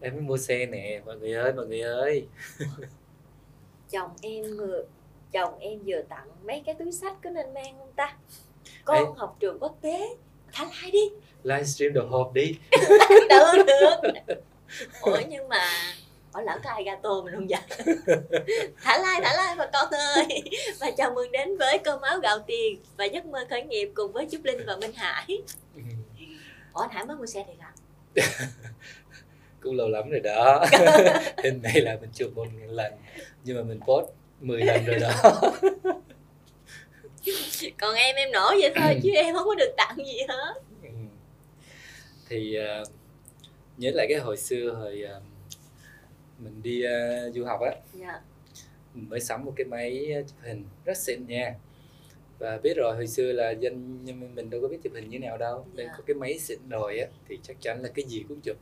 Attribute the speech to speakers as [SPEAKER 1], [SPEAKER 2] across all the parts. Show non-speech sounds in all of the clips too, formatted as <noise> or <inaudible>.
[SPEAKER 1] em mới mua xe nè mọi người ơi mọi người ơi.
[SPEAKER 2] Chồng em vừa chồng em vừa tặng mấy cái túi sách có nên mang không ta? Con
[SPEAKER 1] Ê.
[SPEAKER 2] học trường quốc tế thả like đi.
[SPEAKER 1] Livestream đồ hộp đi. <laughs>
[SPEAKER 2] Được được. Ủa nhưng mà ở lỡ có ai gato mình không vậy? <laughs> Thả like thả like bà con ơi. Và chào mừng đến với cơm áo gạo tiền và giấc mơ khởi nghiệp cùng với Trúc Linh và Minh Hải. <laughs> Ủa anh Hải mới mua xe thì hả <laughs>
[SPEAKER 1] cũng lâu lắm rồi đó. Hình này là mình chụp một lần nhưng mà mình post 10 lần rồi đó.
[SPEAKER 2] Còn em em nổi vậy thôi chứ em không có được tặng gì hết.
[SPEAKER 1] Ừ. thì ờ, nhớ lại cái hồi xưa hồi ờ, mình đi ờ, du học á.
[SPEAKER 2] Dạ.
[SPEAKER 1] Mình mới sắm một cái máy chụp hình rất xịn nha. Và biết rồi hồi xưa là dân mình đâu có biết chụp hình như nào đâu. Nên
[SPEAKER 2] Dạ.
[SPEAKER 1] có cái máy xịn rồi á thì chắc chắn là cái gì cũng chụp.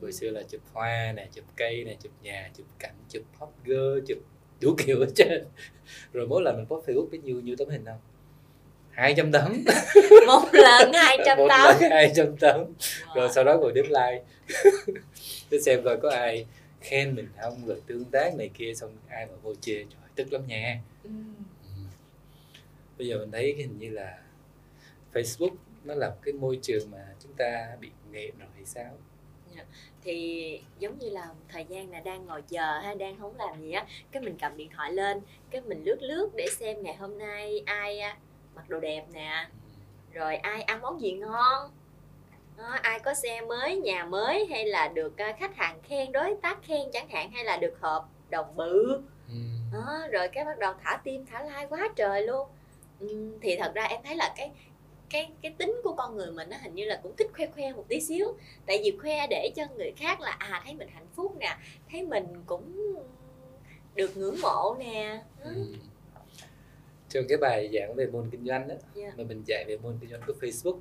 [SPEAKER 1] Hồi xưa là chụp hoa nè chụp cây nè chụp nhà chụp cảnh chụp hot girl chụp đủ <laughs> kiểu hết trơn. Rồi mỗi lần mình post facebook biết nhiêu nhiêu tấm hình không? 200 tấm. <laughs>
[SPEAKER 2] Một lần hai trăm
[SPEAKER 1] một
[SPEAKER 2] tấm.
[SPEAKER 1] lần 200 tấm. Rồi sau đó ngồi đếm like để xem coi có ai khen mình không rồi tương tác này kia xong ai mà vô chê trời tức lắm nha
[SPEAKER 2] Ừ.
[SPEAKER 1] Ừ. bây giờ mình thấy hình như là Facebook nó là một cái môi trường mà chúng ta bị nghiện rồi hay sao
[SPEAKER 2] thì giống như là thời gian là đang ngồi chờ hay đang không làm gì á cái mình cầm điện thoại lên cái mình lướt lướt để xem ngày hôm nay ai à, mặc đồ đẹp nè rồi ai ăn món gì ngon đó, ai có xe mới nhà mới hay là được à, khách hàng khen đối tác khen chẳng hạn hay là được hợp đồng bự
[SPEAKER 1] Ừ.
[SPEAKER 2] đó, rồi cái bắt đầu thả tim thả like quá trời luôn Ừm, thì thật ra em thấy là cái cái cái tính của con người mình nó hình như là cũng thích khoe khoe một tí xíu tại vì khoe để cho người khác là à thấy mình hạnh phúc nè thấy mình cũng được ngưỡng mộ nè
[SPEAKER 1] Ừ.
[SPEAKER 2] Ừ,
[SPEAKER 1] trong cái bài giảng về môn kinh doanh đó
[SPEAKER 2] Yeah.
[SPEAKER 1] mà mình dạy về môn kinh doanh của Facebook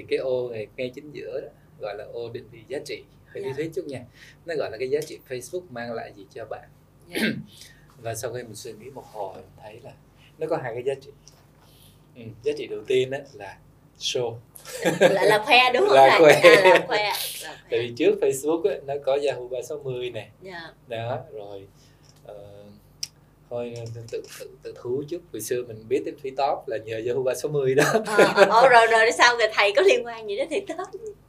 [SPEAKER 1] thì cái ô này ngay chính giữa đó gọi là ô định vị giá trị hơi lý
[SPEAKER 2] Yeah.
[SPEAKER 1] thuyết chút nha nó gọi là cái giá trị Facebook mang lại gì cho bạn
[SPEAKER 2] dạ. <clears throat>
[SPEAKER 1] và sau khi mình suy nghĩ một hồi mình thấy là nó có hai cái giá trị ừ, giá trị đầu tiên đó là show
[SPEAKER 2] là, là khoe đúng không
[SPEAKER 1] Là khoe.
[SPEAKER 2] À, là khoe <laughs>
[SPEAKER 1] tại vì trước Facebook á, nó có Yahoo 360 nè
[SPEAKER 2] dạ.
[SPEAKER 1] đó rồi ờ, thôi tự, tự, tự, thú chút hồi xưa mình biết đến Thúy Top là nhờ Yahoo 360 đó.
[SPEAKER 2] Ờ, ờ, ờ, rồi rồi sao người thầy có liên quan gì đến thì tốt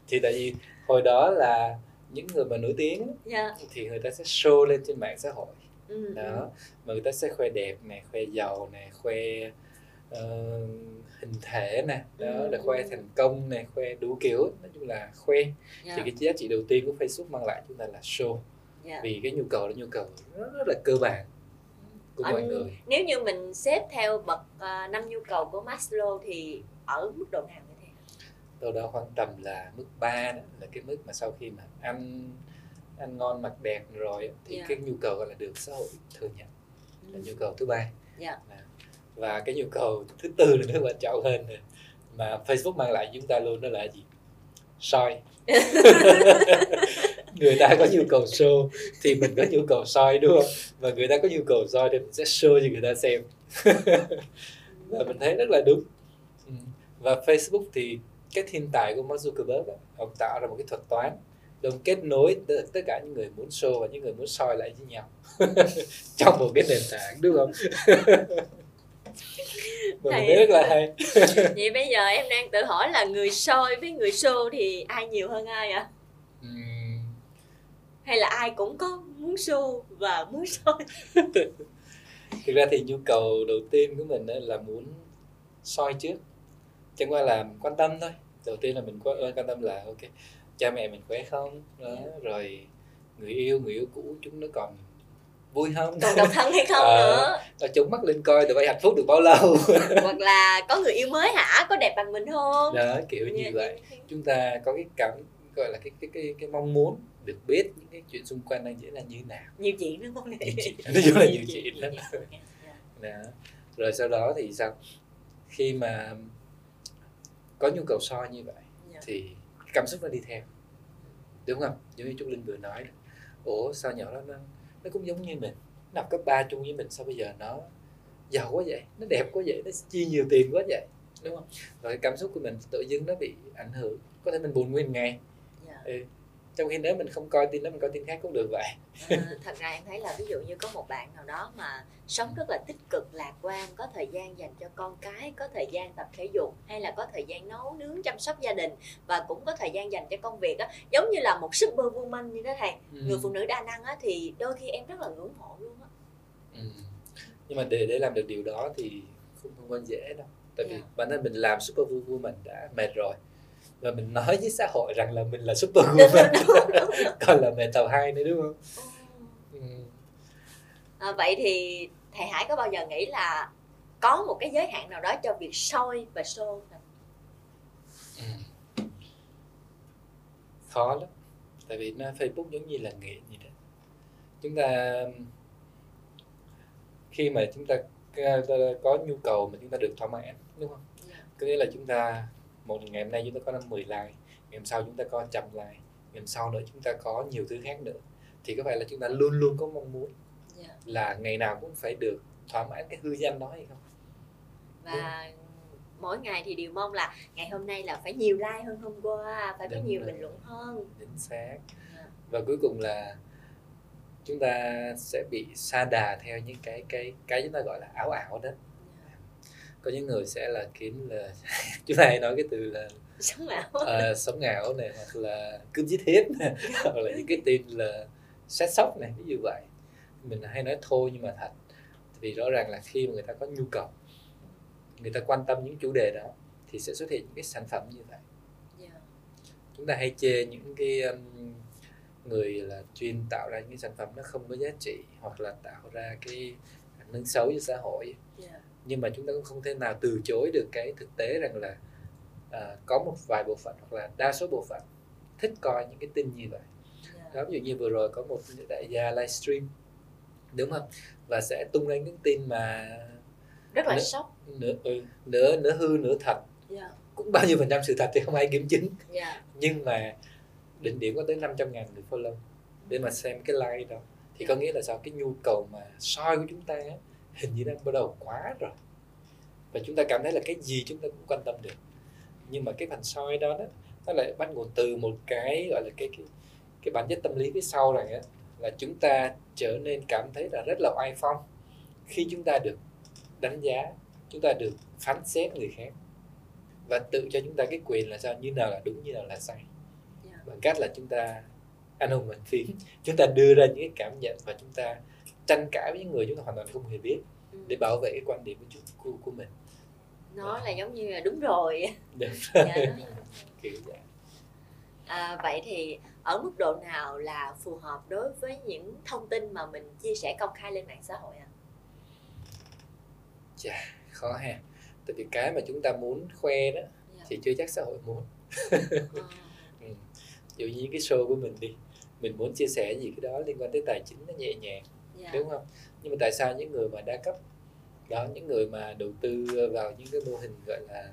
[SPEAKER 1] thì tại vì hồi đó là những người mà nổi tiếng á,
[SPEAKER 2] dạ.
[SPEAKER 1] thì người ta sẽ show lên trên mạng xã hội.
[SPEAKER 2] Ừ,
[SPEAKER 1] đó mà người ta sẽ khoe đẹp nè khoe giàu nè khoe ờ, hình thể nè. Đó
[SPEAKER 2] Ừ.
[SPEAKER 1] là khoe thành công nè khoe đủ kiểu nói chung là khoe.
[SPEAKER 2] Dạ.
[SPEAKER 1] thì cái giá trị đầu tiên của Facebook mang lại chúng ta là show.
[SPEAKER 2] Dạ.
[SPEAKER 1] vì cái nhu cầu là nhu cầu rất, rất là cơ bản của mọi người
[SPEAKER 2] nếu như mình xếp theo bậc à, năm nhu cầu của Maslow thì ở mức độ nào như thế
[SPEAKER 1] đâu đó khoảng tầm là mức 3 đó là cái mức mà sau khi mà ăn ăn ngon mặc đẹp rồi thì
[SPEAKER 2] Dạ.
[SPEAKER 1] cái nhu cầu gọi là được xã hội thừa nhận là
[SPEAKER 2] Ừ.
[SPEAKER 1] nhu cầu thứ ba
[SPEAKER 2] Dạ.
[SPEAKER 1] và cái nhu cầu thứ tư là nó quan trọng hơn nè mà Facebook mang lại chúng ta luôn đó là gì soi <laughs> người ta có nhu cầu show thì mình có nhu cầu soi đúng không? Và người ta có nhu cầu soi thì mình sẽ show cho người ta xem. <laughs> Và mình thấy rất là đúng. Ừ. và Facebook thì cái thiên tài của Mark Zuckerberg ông tạo ra một cái thuật toán để ông kết nối tất tất cả những người muốn show và những người muốn soi lại với nhau. <laughs> Trong một cái nền tảng đúng không? <laughs> Mình thấy rất là hay.
[SPEAKER 2] Vậy bây giờ em đang tự hỏi là người soi với người show thì ai nhiều hơn ai ạ?
[SPEAKER 1] Ừm,
[SPEAKER 2] hay là ai cũng có muốn show và muốn soi <laughs>
[SPEAKER 1] thực ra thì nhu cầu đầu tiên của mình là muốn soi trước. Chẳng qua là quan tâm thôi. Đầu tiên là mình quan quan tâm là ok cha mẹ mình khỏe không? Đó, rồi người yêu người yêu cũ chúng nó còn vui không?
[SPEAKER 2] Còn độc thân hay không <laughs>
[SPEAKER 1] Ờ.
[SPEAKER 2] nữa?
[SPEAKER 1] Nó chúng mắt lên coi tụi bay hạnh phúc được bao lâu? <laughs>
[SPEAKER 2] Hoặc là có người yêu mới hả? Có đẹp bằng mình không?
[SPEAKER 1] Đó kiểu như
[SPEAKER 2] Dạ,
[SPEAKER 1] vậy.
[SPEAKER 2] dạ.
[SPEAKER 1] chúng ta có cái cảm gọi là cái cái cái cái mong muốn được biết những cái chuyện xung quanh đang diễn ra như thế nào.
[SPEAKER 2] Nhiều chuyện đúng không?
[SPEAKER 1] Nhiều chuyện. Nói chung là nhiều chuyện lắm.
[SPEAKER 2] Nhiều chuyện.
[SPEAKER 1] Đó. rồi sau đó thì sao? Khi mà có nhu cầu soi như vậy
[SPEAKER 2] Dạ.
[SPEAKER 1] thì cảm xúc nó đi theo. Đúng không? Giống như trúc linh vừa nói đó. ủa sao nhỏ đó nó nó cũng giống như mình. Nó học cấp 3 chung với mình sao bây giờ nó giàu quá vậy? Nó đẹp quá vậy? Nó chi nhiều tiền quá vậy? Đúng không? Rồi cảm xúc của mình tự dưng nó bị ảnh hưởng. Có thể mình buồn nguyên ngày. Ừ. trong khi nếu mình không coi tin đó mình coi tin khác cũng được vậy
[SPEAKER 2] À, thật ra em thấy là ví dụ như có một bạn nào đó mà sống rất là tích cực lạc quan có thời gian dành cho con cái có thời gian tập thể dục hay là có thời gian nấu nướng chăm sóc gia đình và cũng có thời gian dành cho công việc á giống như là một super woman như đó thầy
[SPEAKER 1] ừ.
[SPEAKER 2] người phụ nữ đa năng á thì đôi khi em rất là ngưỡng mộ luôn á
[SPEAKER 1] ừ. nhưng mà để để làm được điều đó thì không không dễ đâu tại vì
[SPEAKER 2] Dạ.
[SPEAKER 1] bản thân mình làm super woman đã mệt rồi và mình nói với xã hội rằng là mình là super woman <laughs> còn là mẹ tàu hai nữa đúng không ừ.
[SPEAKER 2] à, vậy thì thầy Hải có bao giờ nghĩ là có một cái giới hạn nào đó cho việc soi và show không?
[SPEAKER 1] Ừ. khó lắm tại vì nó Facebook giống như là nghiện gì đó chúng ta khi mà chúng ta có- có nhu cầu mà chúng ta được thỏa mãn đúng không
[SPEAKER 2] Dạ.
[SPEAKER 1] có nghĩa là chúng ta một ngày hôm nay chúng ta có năm 10 like ngày hôm sau chúng ta có trăm like ngày hôm sau nữa chúng ta có nhiều thứ khác nữa thì có phải là chúng ta luôn luôn có mong muốn
[SPEAKER 2] Dạ.
[SPEAKER 1] là ngày nào cũng phải được thỏa mãn cái hư danh đó hay không
[SPEAKER 2] và mỗi ngày thì đều mong là ngày hôm nay là phải nhiều like hơn hôm qua phải có
[SPEAKER 1] Đúng
[SPEAKER 2] nhiều
[SPEAKER 1] rồi.
[SPEAKER 2] bình luận hơn
[SPEAKER 1] chính xác
[SPEAKER 2] Dạ.
[SPEAKER 1] và cuối cùng là chúng ta sẽ bị sa đà theo những cái cái cái chúng ta gọi là ảo ảo đó có những người sẽ là kiếm là <laughs> chúng ta hay nói cái từ là
[SPEAKER 2] sống ảo.
[SPEAKER 1] ờ, sống ảo này hoặc là cướp giết hiếp này <laughs> hoặc là những cái tin là xét sóc này ví dụ vậy. Mình hay nói thôi nhưng mà thật. Vì rõ ràng là khi mà người ta có nhu cầu người ta quan tâm những chủ đề đó thì sẽ xuất hiện những cái sản phẩm như vậy.
[SPEAKER 2] Dạ.
[SPEAKER 1] chúng ta hay chê những cái um, người là chuyên tạo ra những sản phẩm nó không có giá trị hoặc là tạo ra cái ảnh hưởng xấu cho xã hội.
[SPEAKER 2] Dạ.
[SPEAKER 1] Nhưng mà chúng ta cũng không thể nào từ chối được cái thực tế rằng là à, có một vài bộ phận hoặc là đa số bộ phận thích coi những cái tin như vậy
[SPEAKER 2] Dạ.
[SPEAKER 1] đó ví dụ như vừa rồi có một đại gia livestream đúng không và sẽ tung ra những tin mà
[SPEAKER 2] rất là
[SPEAKER 1] Nè.
[SPEAKER 2] sốc
[SPEAKER 1] nửa ừ, nửa nửa hư nửa thật
[SPEAKER 2] Dạ.
[SPEAKER 1] cũng bao nhiêu phần trăm sự thật thì không ai kiểm chứng
[SPEAKER 2] Dạ.
[SPEAKER 1] nhưng mà đỉnh điểm có tới 500 ngàn người follow để mà xem cái like đó thì có nghĩa là sao cái nhu cầu mà soi của chúng ta á, hình như đang bắt đầu quá rồi. Và chúng ta cảm thấy là cái gì chúng ta cũng quan tâm được. Nhưng mà cái phần soi đó, đó nó lại bắt nguồn từ một cái gọi là cái cái cái bản chất tâm lý phía sau rằng á là chúng ta trở nên cảm thấy là rất là oai phong. Khi chúng ta được đánh giá chúng ta được phán xét người khác và tự cho chúng ta cái quyền là sao như nào là đúng như nào là sai.
[SPEAKER 2] Dạ.
[SPEAKER 1] bằng cách là chúng ta anh hùng mạnh phiến <laughs> chúng ta đưa ra những cái cảm nhận và chúng ta tranh cãi với những người chúng ta hoàn toàn không hề biết
[SPEAKER 2] Ừ.
[SPEAKER 1] để bảo vệ cái quan điểm của, của, của mình.
[SPEAKER 2] Nó là giống như là đúng rồi. <laughs>
[SPEAKER 1] Đúng
[SPEAKER 2] dạ,
[SPEAKER 1] rồi.
[SPEAKER 2] nó-
[SPEAKER 1] kiểu vậy.
[SPEAKER 2] À, vậy thì ở mức độ nào là phù hợp đối với những thông tin mà mình chia sẻ công khai lên mạng xã hội ạ?
[SPEAKER 1] Khó ha. Tại vì cái mà chúng ta muốn khoe đó
[SPEAKER 2] Dạ.
[SPEAKER 1] thì chưa chắc xã hội muốn. <laughs>
[SPEAKER 2] Ờ,
[SPEAKER 1] ừ. dụ như cái show của mình đi mình muốn chia sẻ gì cái đó liên quan tới tài chính nó nhẹ nhàng
[SPEAKER 2] dạ.
[SPEAKER 1] đúng không nhưng mà tại sao những người mà đa cấp đó những người mà đầu tư vào những cái mô hình gọi là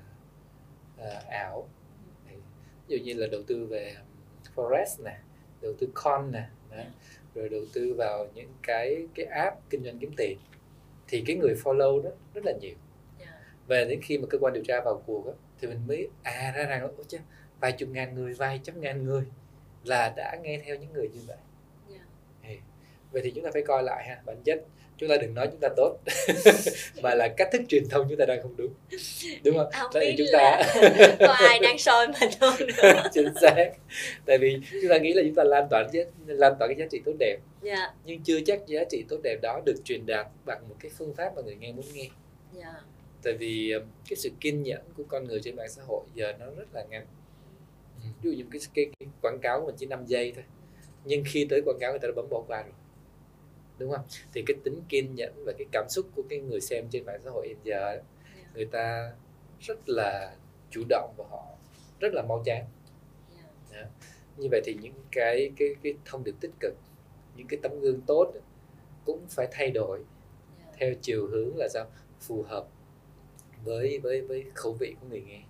[SPEAKER 1] à, ảo ví dụ như là đầu tư về forex nè đầu tư con nè đó. rồi đầu tư vào những cái cái app kinh doanh kiếm tiền thì cái người follow đó rất là nhiều
[SPEAKER 2] Dạ.
[SPEAKER 1] và đến khi mà cơ quan điều tra vào cuộc á, thì mình mới à ra rằng ôi chứ vài chục ngàn người vài trăm ngàn người là đã nghe theo những người như vậy
[SPEAKER 2] Dạ.
[SPEAKER 1] Vậy thì chúng ta phải coi lại ha. Bản chất chúng ta đừng nói chúng ta tốt <laughs> mà là cách thức truyền thông chúng ta đang không đúng. Đúng không?
[SPEAKER 2] Không
[SPEAKER 1] Tại vì chúng ta <laughs>
[SPEAKER 2] có ai đang soi mình không <laughs> nữa.
[SPEAKER 1] Chính xác. Tại vì chúng ta nghĩ là chúng ta lan tỏa giá, lan tỏa cái giá trị tốt đẹp.
[SPEAKER 2] Dạ.
[SPEAKER 1] Nhưng chưa chắc giá trị tốt đẹp đó được truyền đạt bằng một cái phương pháp mà người nghe muốn nghe.
[SPEAKER 2] Dạ.
[SPEAKER 1] Tại vì um, cái sự kiên nhẫn của con người trên mạng xã hội giờ nó rất là ngắn. Ừ, ví dụ như cái, cái, cái quảng cáo của mình chỉ 5 giây thôi. Nhưng khi tới quảng cáo người ta đã bấm bỏ qua rồi đúng không? Thì cái tính kiên nhẫn và cái cảm xúc của cái người xem trên mạng xã hội hiện giờ ấy,
[SPEAKER 2] dạ.
[SPEAKER 1] người ta rất là chủ động và họ rất là mau chán.
[SPEAKER 2] Dạ.
[SPEAKER 1] Như vậy thì những cái cái cái thông điệp tích cực những cái tấm gương tốt cũng phải thay đổi
[SPEAKER 2] dạ.
[SPEAKER 1] theo chiều hướng là sao? Phù hợp với với với khẩu vị của người nghe.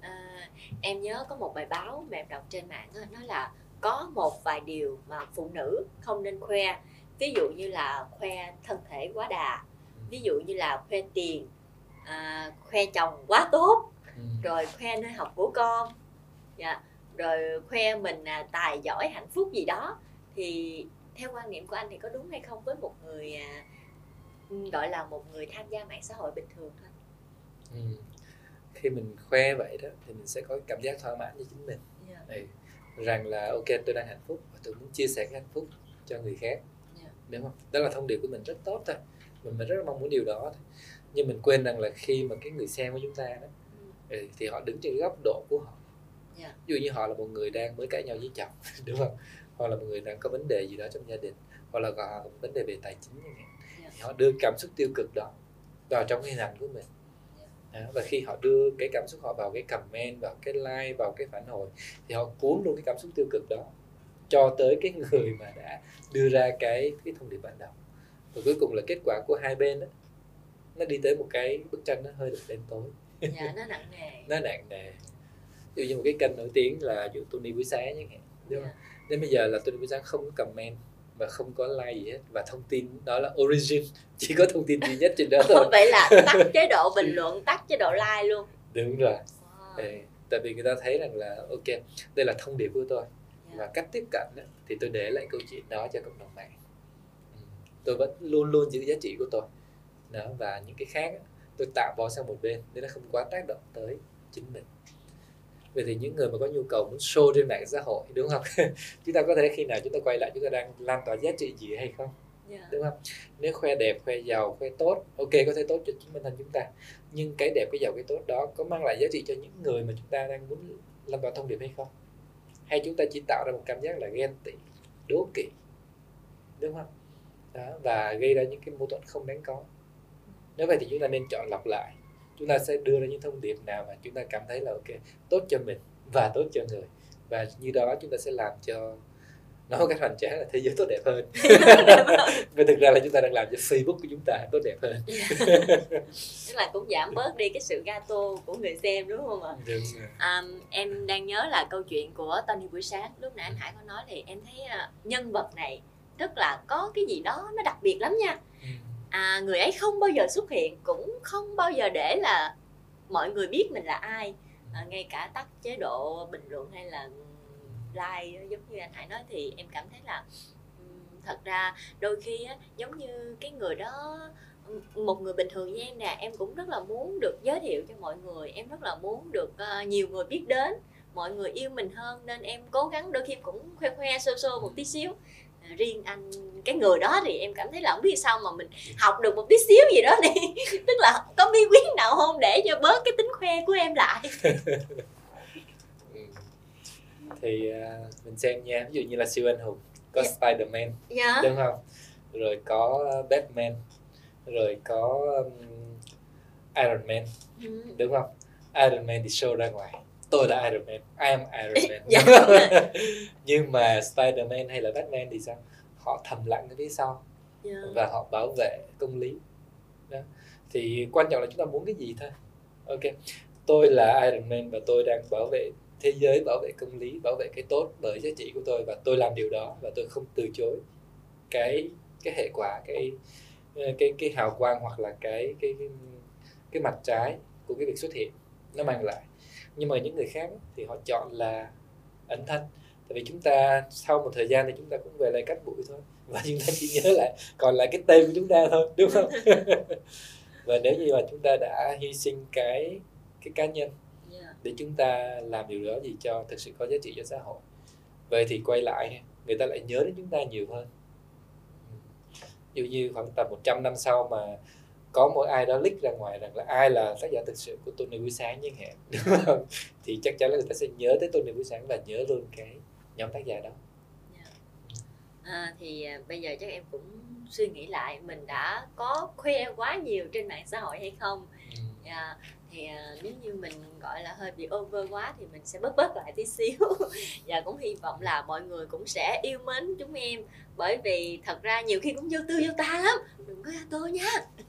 [SPEAKER 2] À, em nhớ có một bài báo mà em đọc trên mạng á, nói là có một vài điều mà phụ nữ không nên khoe ví dụ như là khoe thân thể quá đà ví dụ như là khoe tiền à, khoe chồng quá tốt
[SPEAKER 1] ừ.
[SPEAKER 2] rồi khoe nơi học của con dạ rồi khoe mình à, tài giỏi hạnh phúc gì đó thì theo quan niệm của anh thì có đúng hay không với một người à, gọi là một người tham gia mạng xã hội bình thường thôi
[SPEAKER 1] Ừ. khi mình khoe vậy đó thì mình sẽ có cảm giác thỏa mãn cho chính mình
[SPEAKER 2] yeah.
[SPEAKER 1] ừ. Rằng là ok tôi đang hạnh phúc và tôi muốn chia sẻ cái hạnh phúc cho người khác
[SPEAKER 2] Yeah.
[SPEAKER 1] đúng không đó là thông điệp của mình rất tốt thôi mình mình rất là mong muốn điều đó thôi nhưng mình quên rằng là khi mà cái người xem của chúng ta đó
[SPEAKER 2] Ừ.
[SPEAKER 1] ừ, thì họ đứng trên góc độ của họ
[SPEAKER 2] Yeah.
[SPEAKER 1] ví dụ như họ là một người đang mới cãi nhau với chồng <laughs> đúng không hoặc là một người đang có vấn đề gì đó trong gia đình hoặc là họ có vấn đề về tài chính chẳng hạn
[SPEAKER 2] Yeah.
[SPEAKER 1] thì họ đưa cảm xúc tiêu cực đó vào trong hình ảnh của mình đó. và khi họ đưa cái cảm xúc họ vào cái comment vào cái like vào cái phản hồi thì họ cuốn luôn cái cảm xúc tiêu cực đó cho tới cái <laughs> người mà đã đưa ra cái cái thông điệp ban đầu và cuối cùng là kết quả của hai bên đó nó đi tới một cái bức tranh nó hơi được đen tối
[SPEAKER 2] dạ nó nặng nề <laughs>
[SPEAKER 1] nó nặng nề ví dụ như một cái kênh nổi tiếng là dụ Tony buổi sáng chẳng hạn đúng không?
[SPEAKER 2] Dạ.
[SPEAKER 1] đến bây giờ là Tony buổi sáng không có comment và không có like gì hết. Và thông tin đó là origin. <laughs> Chỉ có thông tin duy nhất trên đó <laughs> thôi.
[SPEAKER 2] Vậy là tắt <laughs> chế độ bình luận tắt chế độ like luôn.
[SPEAKER 1] Đúng rồi.
[SPEAKER 2] Wow.
[SPEAKER 1] Ừ, tại vì người ta thấy rằng là ok đây là thông điệp của tôi.
[SPEAKER 2] Dạ.
[SPEAKER 1] và cách tiếp cận đó, thì tôi để lại câu chuyện đó cho cộng đồng mạng. Ừ. tôi vẫn luôn luôn giữ giá trị của tôi. Đó và những cái khác tôi tạo bỏ sang một bên để nó không quá tác động tới chính mình vậy thì những người mà có nhu cầu muốn show trên mạng xã hội đúng không? <laughs> Chúng ta có thể khi nào chúng ta quay lại chúng ta đang lan tỏa giá trị gì hay không?
[SPEAKER 2] Dạ.
[SPEAKER 1] đúng không? Nếu khoe đẹp khoe giàu khoe tốt ok có thể tốt cho chính bản thân chúng ta. Nhưng cái đẹp cái giàu cái tốt đó có mang lại giá trị cho những người mà chúng ta đang muốn lan tỏa thông điệp hay không? Hay chúng ta chỉ tạo ra một cảm giác là ghen tị đố kỵ đúng không? Đó và gây ra những cái mâu thuẫn không đáng có. Nếu vậy thì chúng ta nên chọn lọc lại chúng ta sẽ đưa ra những thông điệp nào mà chúng ta cảm thấy là ok tốt cho mình và tốt cho người. Và như đó chúng ta sẽ làm cho nói một cách hoành tráng là thế giới tốt đẹp hơn. <laughs> Và thực ra là chúng ta đang làm cho Facebook của chúng ta tốt đẹp hơn.
[SPEAKER 2] Tức là cũng giảm bớt đi cái sự gato của người xem đúng không ạ?
[SPEAKER 1] Đúng rồi.
[SPEAKER 2] À, em đang nhớ là câu chuyện của Tony buổi sáng lúc nãy anh Hải có nói thì em thấy à, nhân vật này rất là có cái gì đó nó đặc biệt lắm nha.
[SPEAKER 1] Ừ
[SPEAKER 2] à, người ấy không bao giờ xuất hiện cũng không bao giờ để là mọi người biết mình là ai. À, ngay cả tắt chế độ bình luận hay là like giống như anh Hải nói thì em cảm thấy là thật ra đôi khi á, giống như cái người đó một người bình thường như em nè em cũng rất là muốn được giới thiệu cho mọi người em rất là muốn được uh, nhiều người biết đến mọi người yêu mình hơn nên em cố gắng đôi khi cũng khoe khoe sơ sơ một tí xíu riêng anh cái người đó thì em cảm thấy là không biết sao mà mình học được một tí xíu gì đó đi. <laughs> Tức là có bí quyết nào không để cho bớt cái tính khoe của em lại? <laughs>
[SPEAKER 1] Ừ. thì à, mình xem nha. Ví dụ như là siêu anh hùng có
[SPEAKER 2] Dạ.
[SPEAKER 1] Spider-Man
[SPEAKER 2] dạ.
[SPEAKER 1] đúng không? Rồi có Batman rồi có um, Iron Man
[SPEAKER 2] Ừ.
[SPEAKER 1] đúng không? Iron Man thì show ra ngoài tôi là Iron Man I am Iron <laughs> Man.
[SPEAKER 2] Dạ. <laughs>
[SPEAKER 1] nhưng mà Spider-Man hay là Batman thì sao? Họ thầm lặng ở phía sau.
[SPEAKER 2] Dạ.
[SPEAKER 1] và họ bảo vệ công lý. Đó. thì quan trọng là chúng ta muốn cái gì thôi. Ok tôi là Iron Man và tôi đang bảo vệ thế giới bảo vệ công lý bảo vệ cái tốt bởi giá trị của tôi. Và tôi làm điều đó và tôi không từ chối cái cái hệ quả cái cái cái hào quang hoặc là cái cái cái, cái mặt trái của cái việc xuất hiện. Nó mang lại nhưng mà những người khác thì họ chọn là ẩn thân. Tại vì chúng ta sau một thời gian thì chúng ta cũng về lại cắt bụi thôi. <laughs> Và chúng ta chỉ nhớ lại còn lại cái tên của chúng ta thôi đúng không? <laughs> Và nếu như mà chúng ta đã hy sinh cái cái cá nhân để chúng ta làm điều đó gì cho thực sự có giá trị cho xã hội. Vậy thì quay lại người ta lại nhớ đến chúng ta nhiều hơn. Dụ như khoảng tầm 100 năm sau mà có một ai đó leak ra ngoài rằng là ai là tác giả thực sự của Tony buổi sáng hạn. <laughs> Đúng không? Thì chắc chắn là người ta sẽ nhớ tới Tony buổi sáng và nhớ luôn cái nhóm tác giả đó.
[SPEAKER 2] À, thì à, bây giờ chắc em cũng suy nghĩ lại mình đã có khoe quá nhiều trên mạng xã hội hay không?
[SPEAKER 1] Ừ.
[SPEAKER 2] Dạ, thì à, nếu như mình gọi là hơi bị over quá thì mình sẽ bớt bớt lại tí xíu. Và <laughs> cũng hy vọng là mọi người cũng sẽ yêu mến chúng em. Bởi vì thật ra nhiều khi cũng vô tư vô ta lắm. Đừng có nha.
[SPEAKER 1] Nhưng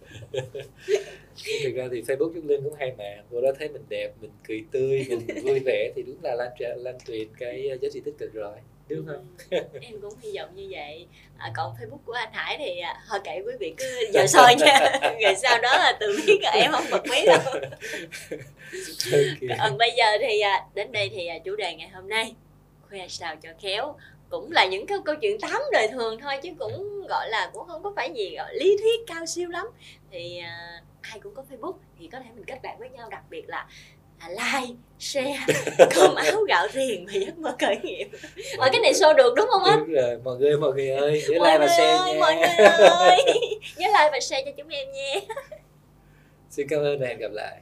[SPEAKER 1] thực ra thì Facebook Trúc Linh cũng hay mà. Vô đó thấy mình đẹp mình cười tươi <laughs> mình vui vẻ thì đúng là lan truyền lan truyền cái giá trị tích cực rồi. Đúng không? <laughs>
[SPEAKER 2] Em cũng hy vọng như vậy. À, còn facebook của anh hải thì à, thôi kệ quý vị cứ <laughs> giờ soi nha. Rồi sau đó là tự biết là em không bật mí đâu.
[SPEAKER 1] Ok.
[SPEAKER 2] còn bây giờ thì à, đến đây thì à, chủ đề ngày hôm nay. Khoe sao cho khéo cũng là những cái câu chuyện tám đời thường thôi chứ cũng gọi là cũng không có phải gì gọi lý thuyết cao siêu lắm. Thì à, ai cũng có facebook thì có thể mình kết bạn với nhau đặc biệt là à, like share <laughs> cơm áo gạo tiền và giấc mơ khởi nghiệp. Ở cái này show được đúng không anh?
[SPEAKER 1] Đúng rồi mọi người mọi người ơi nhớ
[SPEAKER 2] mọi
[SPEAKER 1] like và share
[SPEAKER 2] ơi,
[SPEAKER 1] nha.
[SPEAKER 2] mọi người ơi. <laughs> Nhớ like và share cho chúng em nha.
[SPEAKER 1] Xin cảm ơn và hẹn gặp lại